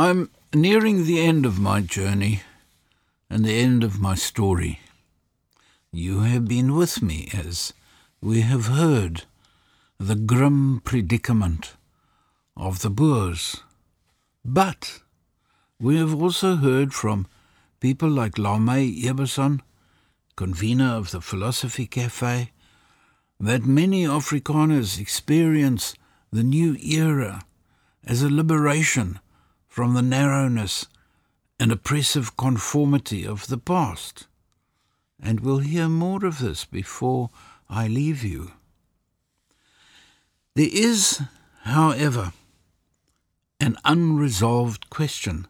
I'm nearing the end of my journey and the end of my story. You have been with me as we have heard the grim predicament of the Boers. But we have also heard from people like Lamay Eberson, convener of the Philosophy Cafe, that many Afrikaners experience the new era as a liberation from the narrowness and oppressive conformity of the past. And we'll hear more of this before I leave you. There is, however, an unresolved question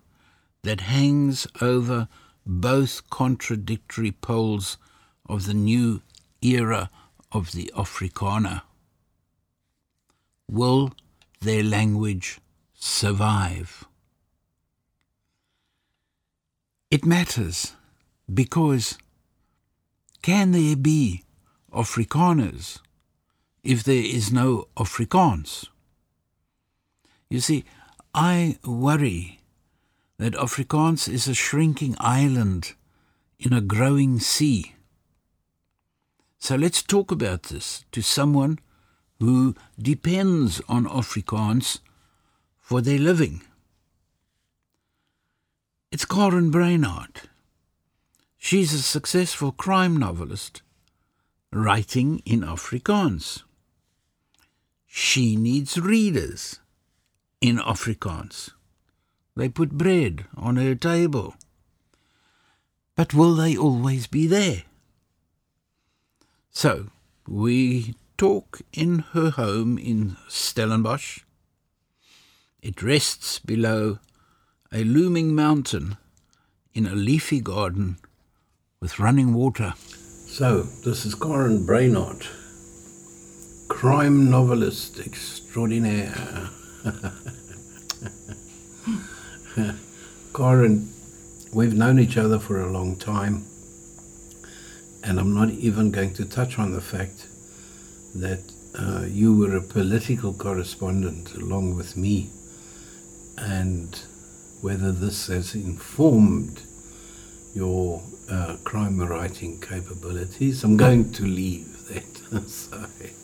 that hangs over both contradictory poles of the new era of the Afrikaner. Will their language survive? It matters because can there be Afrikaners if there is no Afrikaans? You see, I worry that Afrikaans is a shrinking island in a growing sea. So let's talk about this to someone who depends on Afrikaans for their living. It's Karin Brynard. She's a successful crime novelist writing in Afrikaans. She needs readers in Afrikaans. They put bread on her table. But will they always be there? So, we talk in her home in Stellenbosch. It rests below a looming mountain in a leafy garden with running water. So, this is Karin Brynard, crime novelist extraordinaire. Karin, we've known each other for a long time, and I'm not even going to touch on the fact that uh, you were a political correspondent along with me, and whether this has informed your uh, crime writing capabilities. I'm going to leave that aside.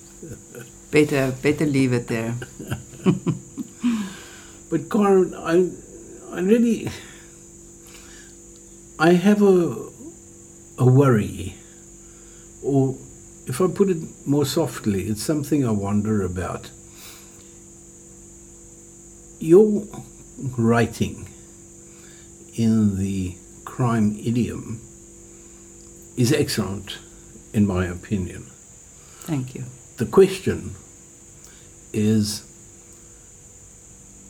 better, better leave it there. but Karin, I, I really, I have a, a worry, or if I put it more softly, it's something I wonder about. Your writing in the crime idiom is excellent, in my opinion. Thank you. The question is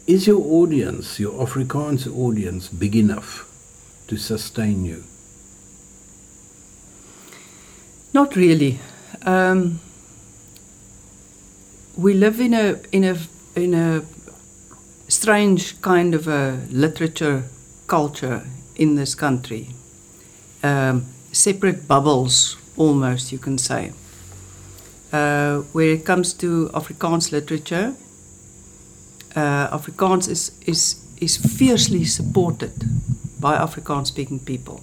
Is your audience, your Afrikaans audience, big enough to sustain you? Not really. Um, we live in a in a in a strange kind of a literature culture in this country. Um, separate bubbles, almost, you can say. Uh, where it comes to Afrikaans literature, uh, Afrikaans is, is, is fiercely supported by Afrikaans speaking people.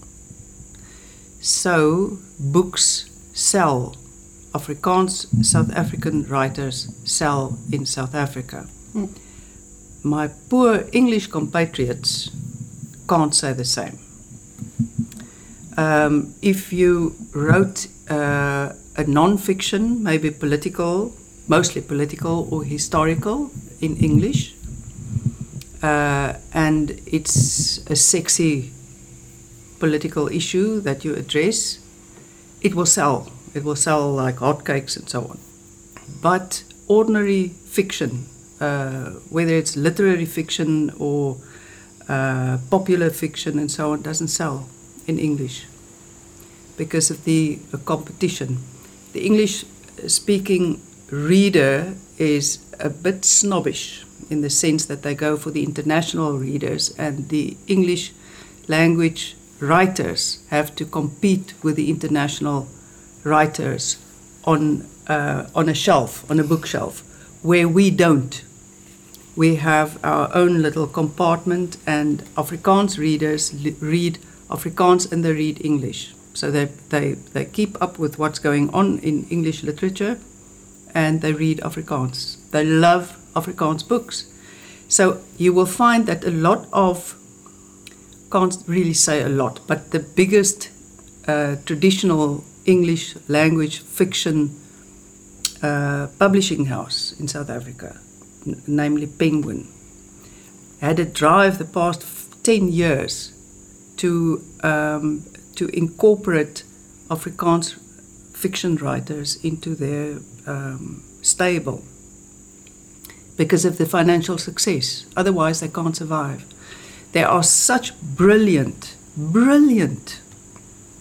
So, books sell. Afrikaans South African writers sell in South Africa. Mm. My poor English compatriots can't say the same. Um, if you wrote uh, a non-fiction, maybe political, mostly political or historical in English, uh, and it's a sexy political issue that you address, it will sell. It will sell like hotcakes and so on. But ordinary fiction, uh, whether it's literary fiction or uh, popular fiction and so on, doesn't sell in English because of the uh, competition. The English speaking reader is a bit snobbish in the sense that they go for the international readers, and the English language writers have to compete with the international writers on, uh, on a shelf, on a bookshelf, where we don't we have our own little compartment, and Afrikaans readers read Afrikaans and they read English. So they, they, they keep up with what's going on in English literature and they read Afrikaans. They love Afrikaans books. So you will find that a lot of, can't really say a lot, but the biggest uh, traditional English language fiction uh, publishing house in South Africa, namely Penguin, had a drive the past 10 years to, um, to incorporate Afrikaans fiction writers into their um, stable because of the financial success. Otherwise, they can't survive. There are such brilliant, brilliant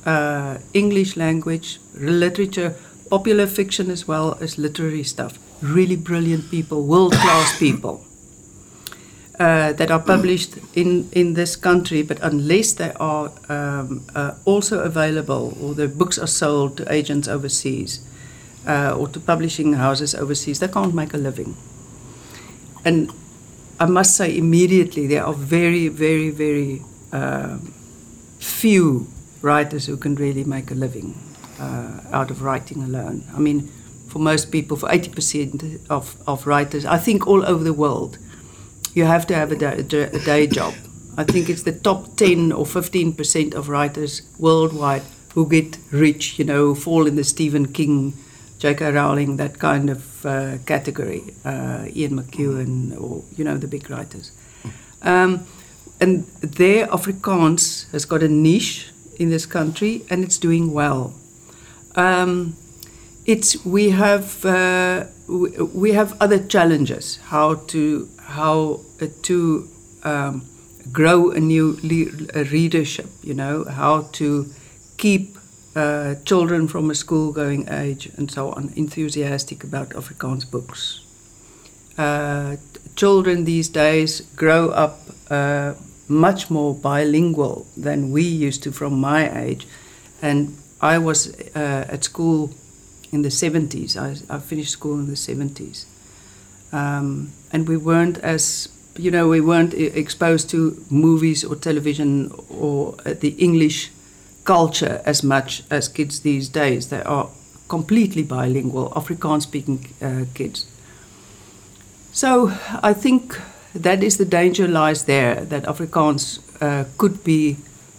uh, English language, literature, popular fiction as well as literary stuff. Really brilliant people, world class people. Uh, that are published in, in this country, but unless they are um, uh, also available or the books are sold to agents overseas uh, or to publishing houses overseas, they can't make a living. And I must say, immediately, there are very, very, very um, few writers who can really make a living uh, out of writing alone. I mean, for most people, for 80% of, of writers, I think all over the world, you have to have a day, a day job. I think it's the top 10 or 15% of writers worldwide who get rich, you know, fall in the Stephen King, J.K. Rowling, that kind of uh, category, uh, Ian McEwan, or, you know, the big writers. Um, and their Afrikaans has got a niche in this country and it's doing well. Um, it's we have uh, we, we have other challenges how to how to um, grow a new le- readership you know how to keep uh, children from a school going age and so on enthusiastic about Afrikaans books. Uh, children these days grow up uh, much more bilingual than we used to from my age. And I was uh, at school in the 70s. I, I finished school in the 70s. Um, and we weren't as, you know, we weren't exposed to movies or television or uh, the English culture as much as kids these days. They are completely bilingual, Afrikaans speaking uh, kids. So I think that is the danger lies there that Afrikaans uh, could be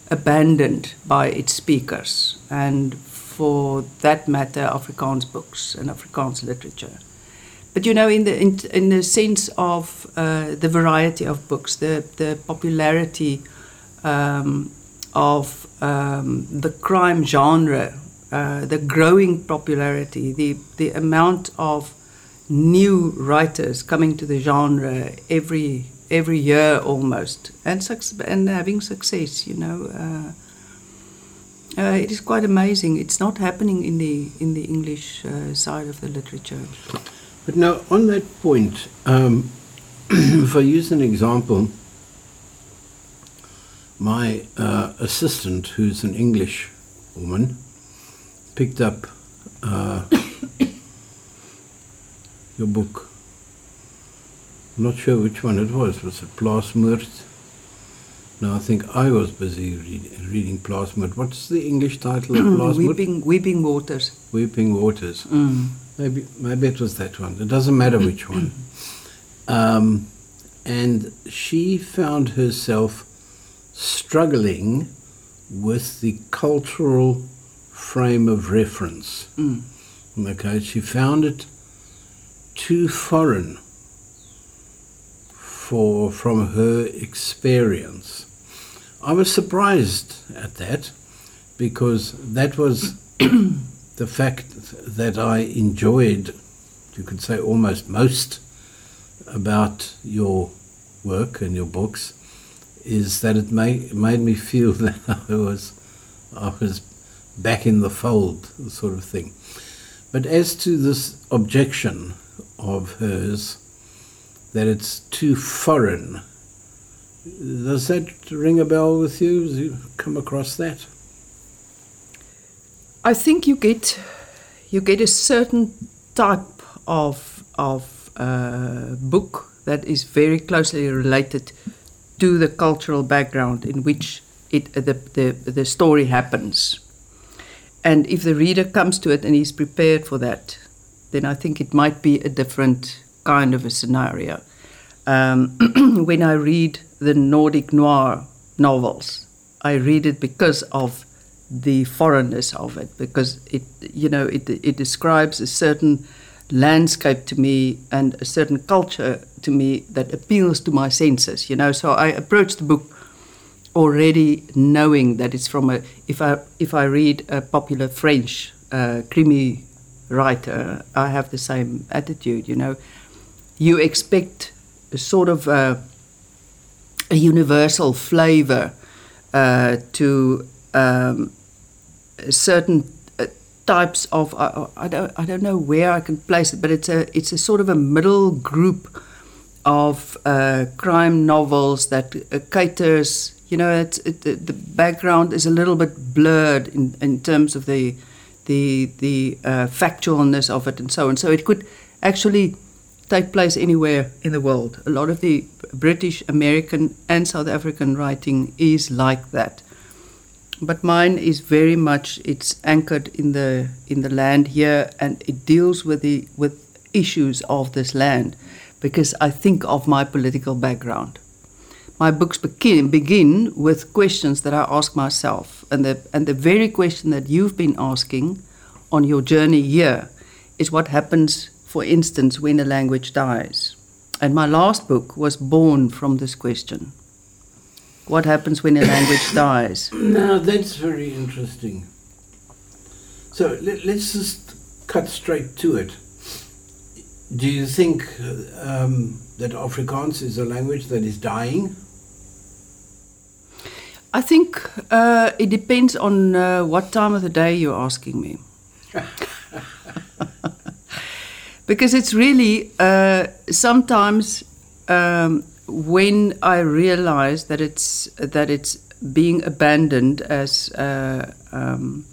abandoned by its speakers and for that matter Afrikaans books and Afrikaans literature. But you know, in the in, in the sense of uh, the variety of books, the the popularity um, of um, the crime genre, uh, the growing popularity, the the amount of new writers coming to the genre every every year almost, and and having success, you know. Uh, uh, it is quite amazing. It's not happening in the in the English uh, side of the literature. But now, on that point, um, if I use an example, my uh, assistant, who's an English woman, picked up uh, your book. I'm not sure which one it was. Was it Plaasmoord? No, I think I was busy read, reading Plaasmoord. What's the English title of Plaasmoord? weeping weeping waters. Weeping Waters. Maybe maybe it was that one. It doesn't matter which one. Um, and she found herself struggling with the cultural frame of reference. Mm. Okay, she found it too foreign for from her experience. I was surprised at that because that was the fact that I enjoyed, you could say almost most about your work and your books, is that it made, made me feel that I was, I was back in the fold, sort of thing. But as to this objection of hers, that it's too foreign, does that ring a bell with you? Have you come across that? I think you get you get a certain type of of uh, book that is very closely related to the cultural background in which it, the, the, the story happens. And if the reader comes to it and he's prepared for that, then I think it might be a different kind of a scenario. Um, when I read the Nordic noir novels, I read it because of the foreignness of it, because it, you know, it, it describes a certain landscape to me and a certain culture to me that appeals to my senses, you know. So I approach the book already knowing that it's from a if I if I read a popular French uh, writer, I have the same attitude. You know, you expect sort of uh, a universal flavor uh, to um, certain uh, types of I, I don't I don't know where I can place it, but it's a it's a sort of a middle group of uh, crime novels that uh, caters you know, it, it, the background is a little bit blurred in, in terms of the the the uh, factualness of it and so on. So it could actually take place anywhere in the world. A lot of the British, American, and South African writing is like that. But mine is very much it's anchored in the in the land here, and it deals with the with issues of this land, because I think of my political background my books begin, begin with questions that I ask myself. And the, and the very question that you've been asking on your journey here is what happens, for instance, when a language dies. And my last book was born from this question What happens when a language dies? Now, that's very interesting. So let, us just cut straight to it. Do you think um, that Afrikaans is a language that is dying? I think uh, it depends on uh, what time of the day you're asking me. Because it's really uh, sometimes um, when I realize that it's that it's being abandoned as uh, um,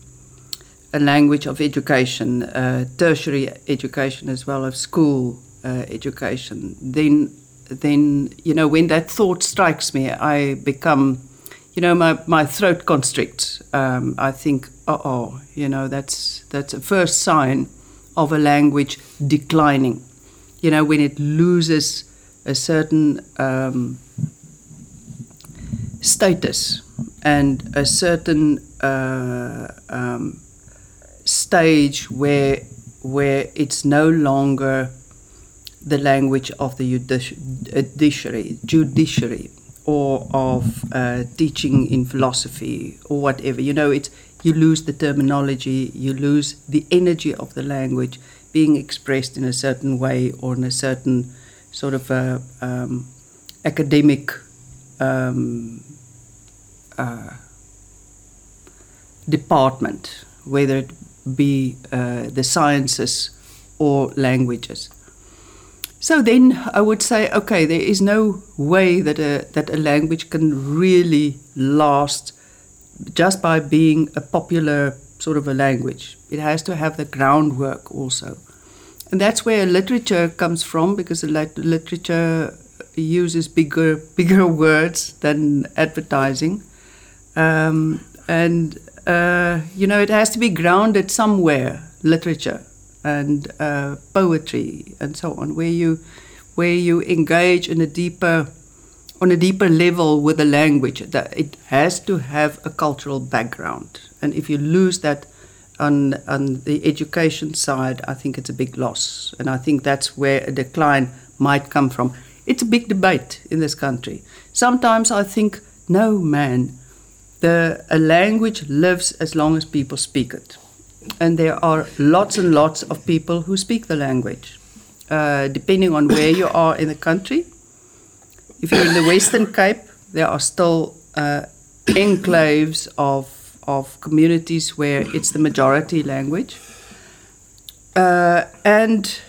a language of education, uh, tertiary education as well as school uh, education, then then you know when that thought strikes me, I become you know, my, my throat constricts. Um, I think, oh, you know, that's that's a first sign of a language declining. You know, when it loses a certain um, status and a certain uh, um, stage where where it's no longer the language of the judiciary, judiciary or of uh, teaching in philosophy or whatever. You know, it's you lose the terminology, you lose the energy of the language being expressed in a certain way or in a certain sort of a, um, academic um, uh, department, whether it be uh, the sciences or languages. So then I would say, okay, there is no way that a, that a language can really last just by being a popular sort of a language. It has to have the groundwork also. And that's where literature comes from because literature uses bigger, bigger words than advertising. Um, and, uh, you know, it has to be grounded somewhere, literature and uh, poetry and so on, where you where you engage in a deeper on a deeper level with the language. That it has to have a cultural background, and if you lose that on on the education side, I think it's a big loss, and I think that's where a decline might come from. It's a big debate in this country. Sometimes I think, no man, the a language lives as long as people speak it and there are lots and lots of people who speak the language, uh, depending on where you are in the country. If you're in the Western Cape, there are still uh, enclaves of of communities where it's the majority language, uh, and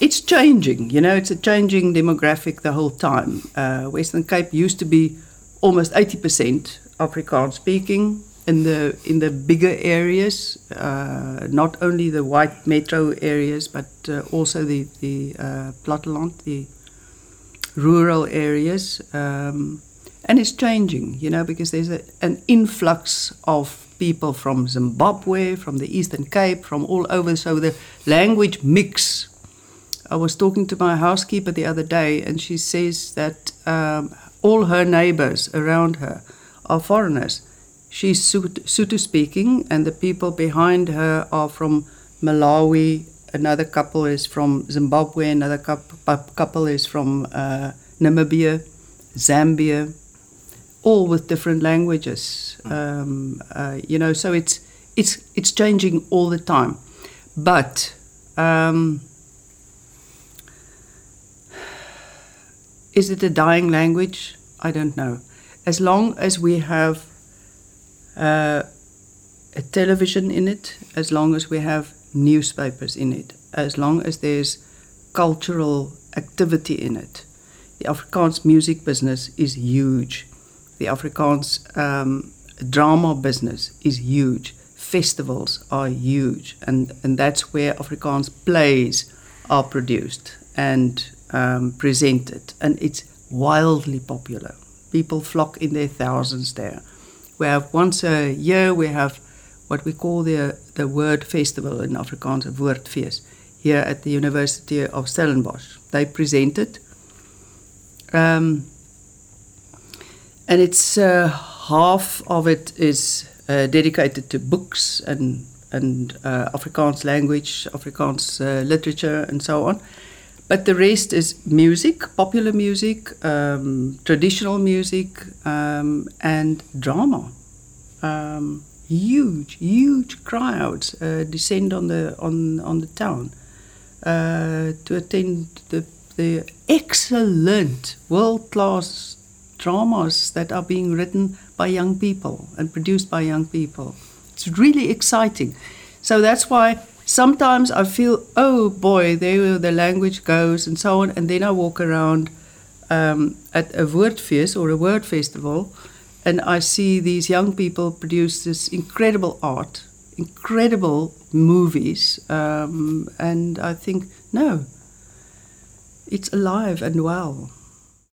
it's changing. You know, it's a changing demographic the whole time. Uh, Western Cape used to be almost 80% Afrikaans speaking in the in the bigger areas, uh, not only the white metro areas, but uh, also the the uh, platteland, the rural areas. Um, and it's changing, you know, because there's a, an influx of people from Zimbabwe, from the Eastern Cape, from all over. So the language mix. I was talking to my housekeeper the other day, and she says that um, all her neighbors around her are foreigners. She's Sotho speaking, and the people behind her are from Malawi. Another couple is from Zimbabwe. Another couple is from uh, Namibia, Zambia all with different languages. Um, uh, you know, so it's it's it's changing all the time. But um, is it a dying language? I don't know. As long as we have uh, a television in it, as long as we have newspapers in it, as long as there's cultural activity in it, the Afrikaans music business is huge the Afrikaans um, drama business is huge. Festivals are huge, and, and that's where Afrikaans plays are produced and um, presented, and it's wildly popular. People flock in their thousands there. We have once a year we have what we call the the word festival in Afrikaans, a woordfees, here at the University of Stellenbosch. They present it. Um, and it's uh, half of it is uh, dedicated to books and and uh, Afrikaans language, Afrikaans uh, literature, and so on. But the rest is music, popular music, um, traditional music, um, and drama. Um, huge, huge crowds uh, descend on the on on the town uh, to attend the the excellent, world class dramas that are being written by young people and produced by young people. It's really exciting. So that's why sometimes I feel, oh boy, there the language goes and so on. And then I walk around um, at a woordfees or a word festival and I see these young people produce this incredible art, incredible movies. Um, and I think, no, it's alive and well.